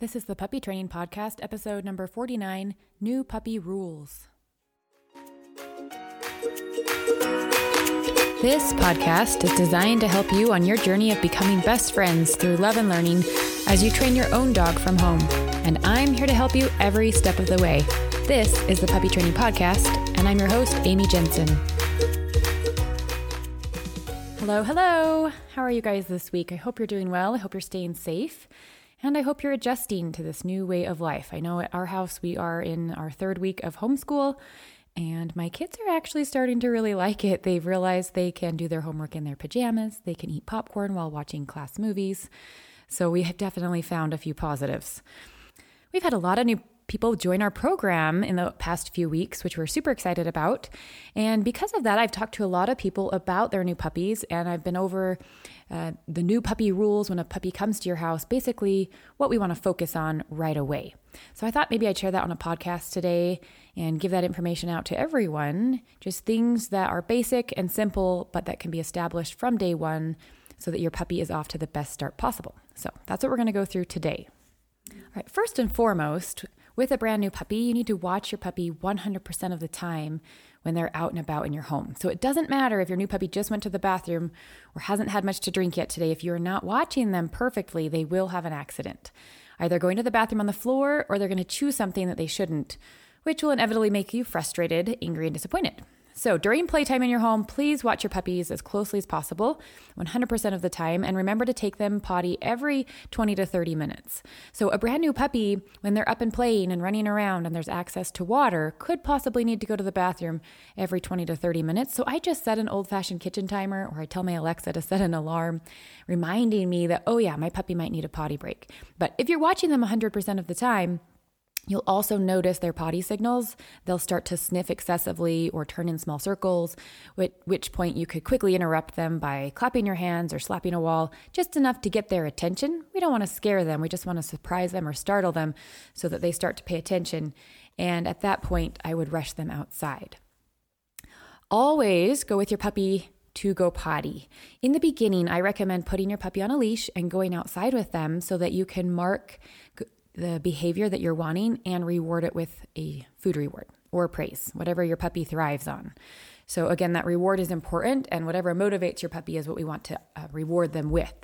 This is the Puppy Training Podcast, episode number 49 New Puppy Rules. This podcast is designed to help you on your journey of becoming best friends through love and learning as you train your own dog from home. And I'm here to help you every step of the way. This is the Puppy Training Podcast, and I'm your host, Amy Jensen. Hello, hello. How are you guys this week? I hope you're doing well. I hope you're staying safe. And I hope you're adjusting to this new way of life. I know at our house we are in our third week of homeschool, and my kids are actually starting to really like it. They've realized they can do their homework in their pajamas, they can eat popcorn while watching class movies. So we have definitely found a few positives. We've had a lot of new people join our program in the past few weeks, which we're super excited about. And because of that, I've talked to a lot of people about their new puppies, and I've been over uh, the new puppy rules when a puppy comes to your house, basically what we want to focus on right away. So I thought maybe I'd share that on a podcast today and give that information out to everyone. Just things that are basic and simple, but that can be established from day one so that your puppy is off to the best start possible. So that's what we're going to go through today. All right, first and foremost, with a brand new puppy, you need to watch your puppy 100% of the time when they're out and about in your home. So it doesn't matter if your new puppy just went to the bathroom or hasn't had much to drink yet today. If you're not watching them perfectly, they will have an accident. Either going to the bathroom on the floor or they're going to chew something that they shouldn't, which will inevitably make you frustrated, angry, and disappointed. So during playtime in your home, please watch your puppies as closely as possible, 100% of the time, and remember to take them potty every 20 to 30 minutes. So a brand new puppy, when they're up and playing and running around and there's access to water, could possibly need to go to the bathroom every 20 to 30 minutes. So I just set an old fashioned kitchen timer, or I tell my Alexa to set an alarm reminding me that, oh yeah, my puppy might need a potty break. But if you're watching them 100% of the time, You'll also notice their potty signals. They'll start to sniff excessively or turn in small circles, at which point you could quickly interrupt them by clapping your hands or slapping a wall, just enough to get their attention. We don't want to scare them, we just want to surprise them or startle them so that they start to pay attention. And at that point, I would rush them outside. Always go with your puppy to go potty. In the beginning, I recommend putting your puppy on a leash and going outside with them so that you can mark the behavior that you're wanting and reward it with a food reward or praise, whatever your puppy thrives on. So, again, that reward is important, and whatever motivates your puppy is what we want to uh, reward them with.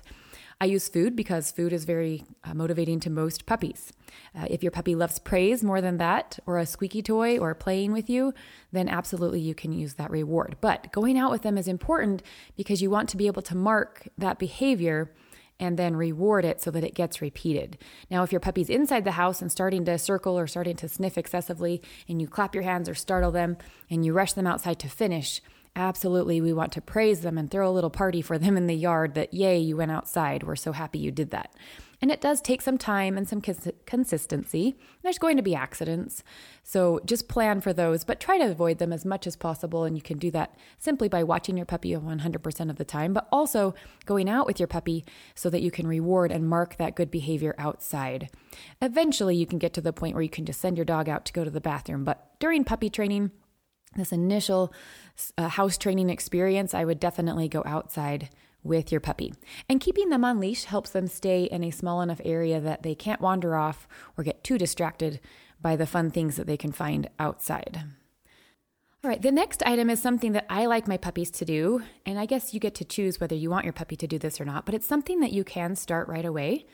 I use food because food is very uh, motivating to most puppies. Uh, if your puppy loves praise more than that, or a squeaky toy, or playing with you, then absolutely you can use that reward. But going out with them is important because you want to be able to mark that behavior and then reward it so that it gets repeated. Now, if your puppy's inside the house and starting to circle or starting to sniff excessively, and you clap your hands or startle them and you rush them outside to finish, absolutely we want to praise them and throw a little party for them in the yard that, yay, you went outside. We're so happy you did that. And it does take some time and some cons- consistency. There's going to be accidents. So just plan for those, but try to avoid them as much as possible. And you can do that simply by watching your puppy 100% of the time, but also going out with your puppy so that you can reward and mark that good behavior outside. Eventually, you can get to the point where you can just send your dog out to go to the bathroom. But during puppy training, this initial uh, house training experience, I would definitely go outside with your puppy. And keeping them on leash helps them stay in a small enough area that they can't wander off or get too distracted by the fun things that they can find outside. All right, the next item is something that I like my puppies to do. And I guess you get to choose whether you want your puppy to do this or not, but it's something that you can start right away.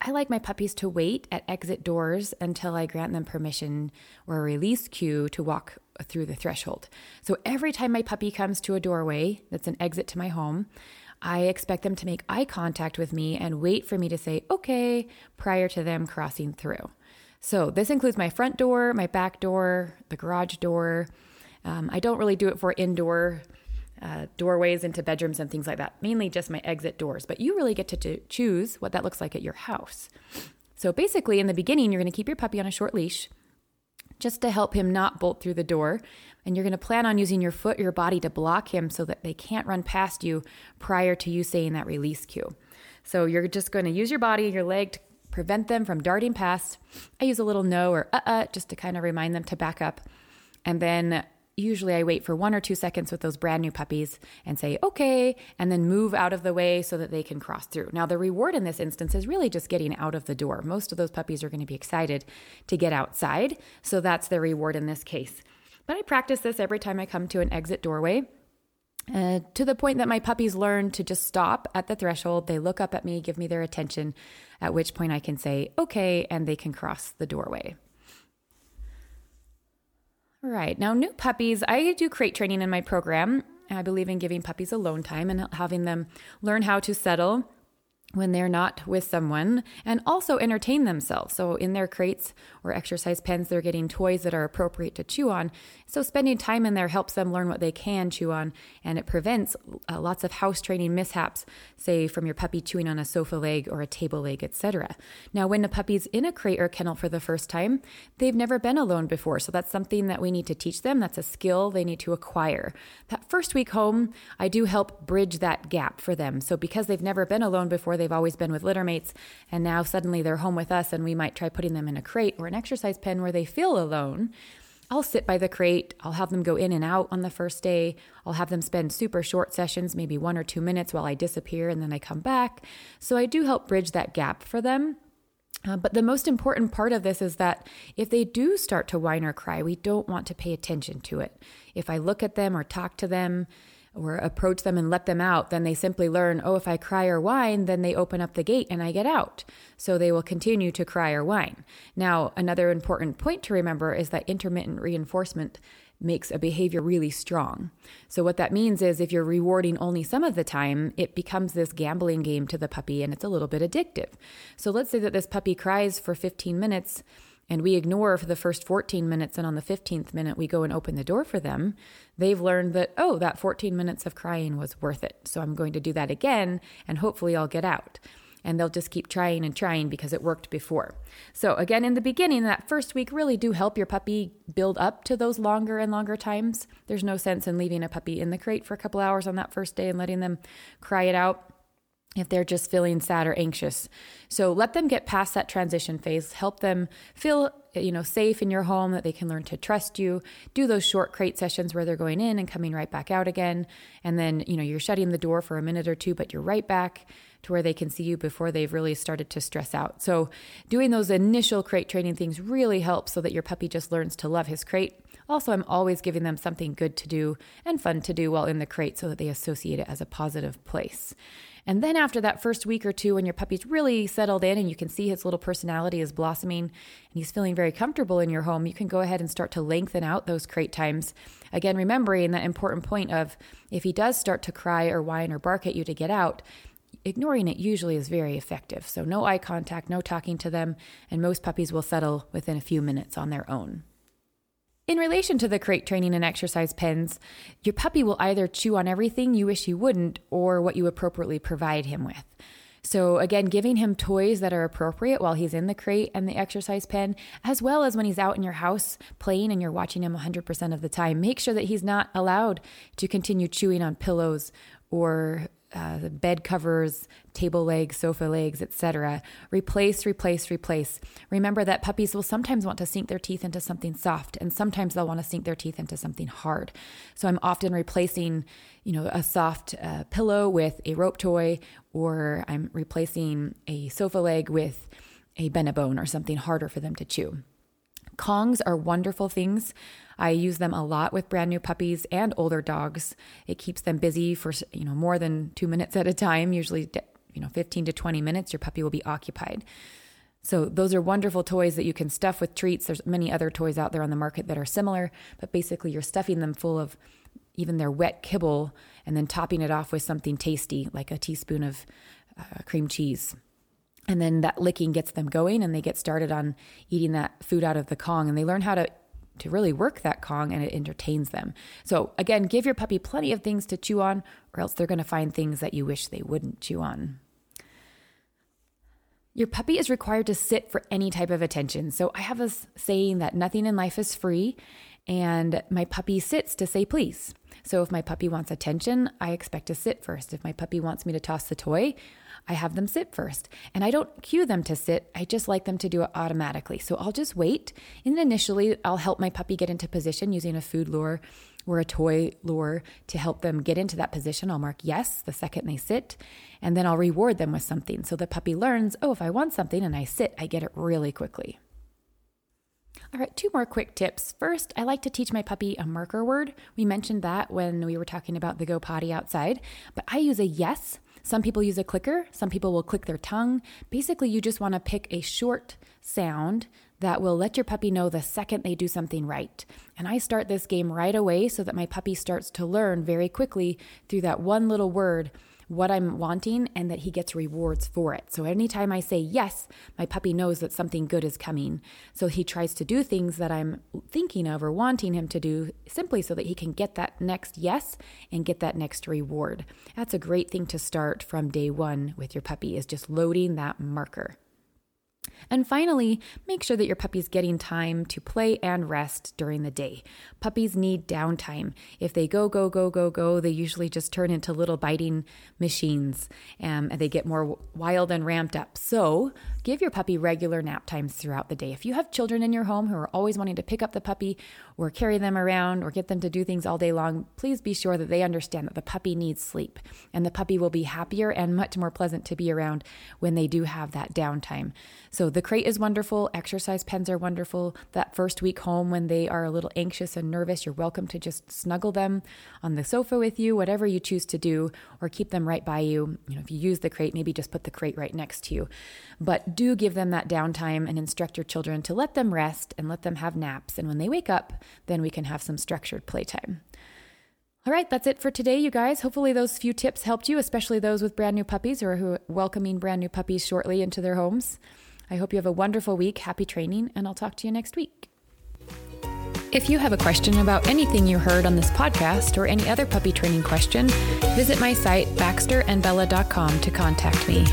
I like my puppies to wait at exit doors until I grant them permission or a release cue to walk through the threshold. So every time my puppy comes to a doorway that's an exit to my home, I expect them to make eye contact with me and wait for me to say, okay, prior to them crossing through. So this includes my front door, my back door, the garage door. Um, I don't really do it for indoor uh, doorways into bedrooms and things like that, mainly just my exit doors, but you really get to, to choose what that looks like at your house. So basically, in the beginning, you're going to keep your puppy on a short leash just to help him not bolt through the door. And you're going to plan on using your foot, your body to block him so that they can't run past you prior to you saying that release cue. So you're just going to use your body your leg to prevent them from darting past. I use a little no or uh uh just to kind of remind them to back up. And then usually I wait for one or two seconds with those brand new puppies and say, okay, and then move out of the way so that they can cross through. Now, the reward in this instance is really just getting out of the door. Most of those puppies are going to be excited to get outside. So that's the reward in this case. But I practice this every time I come to an exit doorway. Uh, to the point that my puppies learn to just stop at the threshold. They look up at me, give me their attention, at which point I can say, okay, and they can cross the doorway. Right. Now, new puppies, I do crate training in my program. I believe in giving puppies alone time and having them learn how to settle when they're not with someone and also entertain themselves. So, in their crates or exercise pens, they're getting toys that are appropriate to chew on. So, spending time in there helps them learn what they can chew on and it prevents uh, lots of house training mishaps, say from your puppy chewing on a sofa leg or a table leg, etc. Now, when a puppy's in a crate or kennel for the first time, they've never been alone before. So, that's something that we need to teach them. That's a skill they need to acquire. That first week home, I do help bridge that gap for them. So, because they've never been alone before, they've always been with littermates, and now suddenly they're home with us, and we might try putting them in a crate or an exercise pen where they feel alone. I'll sit by the crate. I'll have them go in and out on the first day. I'll have them spend super short sessions, maybe one or two minutes while I disappear and then I come back. So I do help bridge that gap for them. Uh, but the most important part of this is that if they do start to whine or cry, we don't want to pay attention to it. If I look at them or talk to them, or approach them and let them out, then they simply learn, oh, if I cry or whine, then they open up the gate and I get out. So they will continue to cry or whine. Now, another important point to remember is that intermittent reinforcement makes a behavior really strong. So, what that means is if you're rewarding only some of the time, it becomes this gambling game to the puppy and it's a little bit addictive. So, let's say that this puppy cries for 15 minutes and we ignore for the first 14 minutes and on the 15th minute we go and open the door for them, they've learned that, oh, that 14 minutes of crying was worth it. So I'm going to do that again and hopefully I'll get out. And they'll just keep trying and trying because it worked before. So, again, in the beginning, that first week, really do help your puppy build up to those longer and longer times. There's no sense in leaving a puppy in the crate for a couple hours on that first day and letting them cry it out if they're just feeling sad or anxious. So let them get past that transition phase, help them feel, you know, safe in your home that they can learn to trust you. Do those short crate sessions where they're going in and coming right back out again. And then, you know, you're shutting the door for a minute or two, but you're right back to where they can see you before they've really started to stress out. So doing those initial crate training things really helps so that your puppy just learns to love his crate. Also, I'm always giving them something good to do and fun to do while in the crate so that they associate it as a positive place. And then after that first week or two, when your puppy's really settled in and you can see his little personality is blossoming and he's feeling very comfortable in your home, you can go ahead and start to lengthen out those crate times. Again, remembering that important point of if he does start to cry or whine or bark at you to get out, ignoring it usually is very effective. So, no eye contact, no talking to them, and most puppies will settle within a few minutes on their own. In relation to the crate training and exercise pens, your puppy will either chew on everything you wish he wouldn't or what you appropriately provide him with. So, again, giving him toys that are appropriate while he's in the crate and the exercise pen, as well as when he's out in your house playing and you're watching him 100% of the time. Make sure that he's not allowed to continue chewing on pillows or uh, bed covers, table legs, sofa legs, etc. Replace, replace, replace. Remember that puppies will sometimes want to sink their teeth into something soft, and sometimes they'll want to sink their teeth into something hard. So I'm often replacing, you know, a soft uh, pillow with a rope toy, or I'm replacing a sofa leg with a Benebone or something harder for them to chew. Kongs are wonderful things. I use them a lot with brand new puppies and older dogs. It keeps them busy for, you know, more than 2 minutes at a time, usually you know, 15 to 20 minutes your puppy will be occupied. So those are wonderful toys that you can stuff with treats. There's many other toys out there on the market that are similar, but basically you're stuffing them full of even their wet kibble and then topping it off with something tasty like a teaspoon of uh, cream cheese and then that licking gets them going and they get started on eating that food out of the Kong and they learn how to to really work that Kong and it entertains them. So again, give your puppy plenty of things to chew on or else they're going to find things that you wish they wouldn't chew on. Your puppy is required to sit for any type of attention. So I have a saying that nothing in life is free and my puppy sits to say please. So if my puppy wants attention, I expect to sit first. If my puppy wants me to toss the toy, I have them sit first. And I don't cue them to sit, I just like them to do it automatically. So I'll just wait. And initially, I'll help my puppy get into position using a food lure or a toy lure to help them get into that position. I'll mark yes the second they sit, and then I'll reward them with something. So the puppy learns, oh, if I want something and I sit, I get it really quickly. All right, two more quick tips. First, I like to teach my puppy a marker word. We mentioned that when we were talking about the go potty outside, but I use a yes. Some people use a clicker, some people will click their tongue. Basically, you just want to pick a short sound that will let your puppy know the second they do something right. And I start this game right away so that my puppy starts to learn very quickly through that one little word what I'm wanting and that he gets rewards for it. So anytime I say yes, my puppy knows that something good is coming. So he tries to do things that I'm thinking of or wanting him to do simply so that he can get that next yes and get that next reward. That's a great thing to start from day one with your puppy is just loading that marker. And finally, make sure that your puppy's getting time to play and rest during the day. Puppies need downtime. If they go, go, go, go, go, they usually just turn into little biting machines um, and they get more wild and ramped up. So give your puppy regular nap times throughout the day. If you have children in your home who are always wanting to pick up the puppy or carry them around or get them to do things all day long, please be sure that they understand that the puppy needs sleep and the puppy will be happier and much more pleasant to be around when they do have that downtime. The crate is wonderful. Exercise pens are wonderful. That first week home when they are a little anxious and nervous, you're welcome to just snuggle them on the sofa with you, whatever you choose to do, or keep them right by you. You know, if you use the crate, maybe just put the crate right next to you. But do give them that downtime and instruct your children to let them rest and let them have naps. And when they wake up, then we can have some structured playtime. All right, that's it for today, you guys. Hopefully, those few tips helped you, especially those with brand new puppies or who are welcoming brand new puppies shortly into their homes. I hope you have a wonderful week. Happy training, and I'll talk to you next week. If you have a question about anything you heard on this podcast or any other puppy training question, visit my site baxterandbella.com to contact me.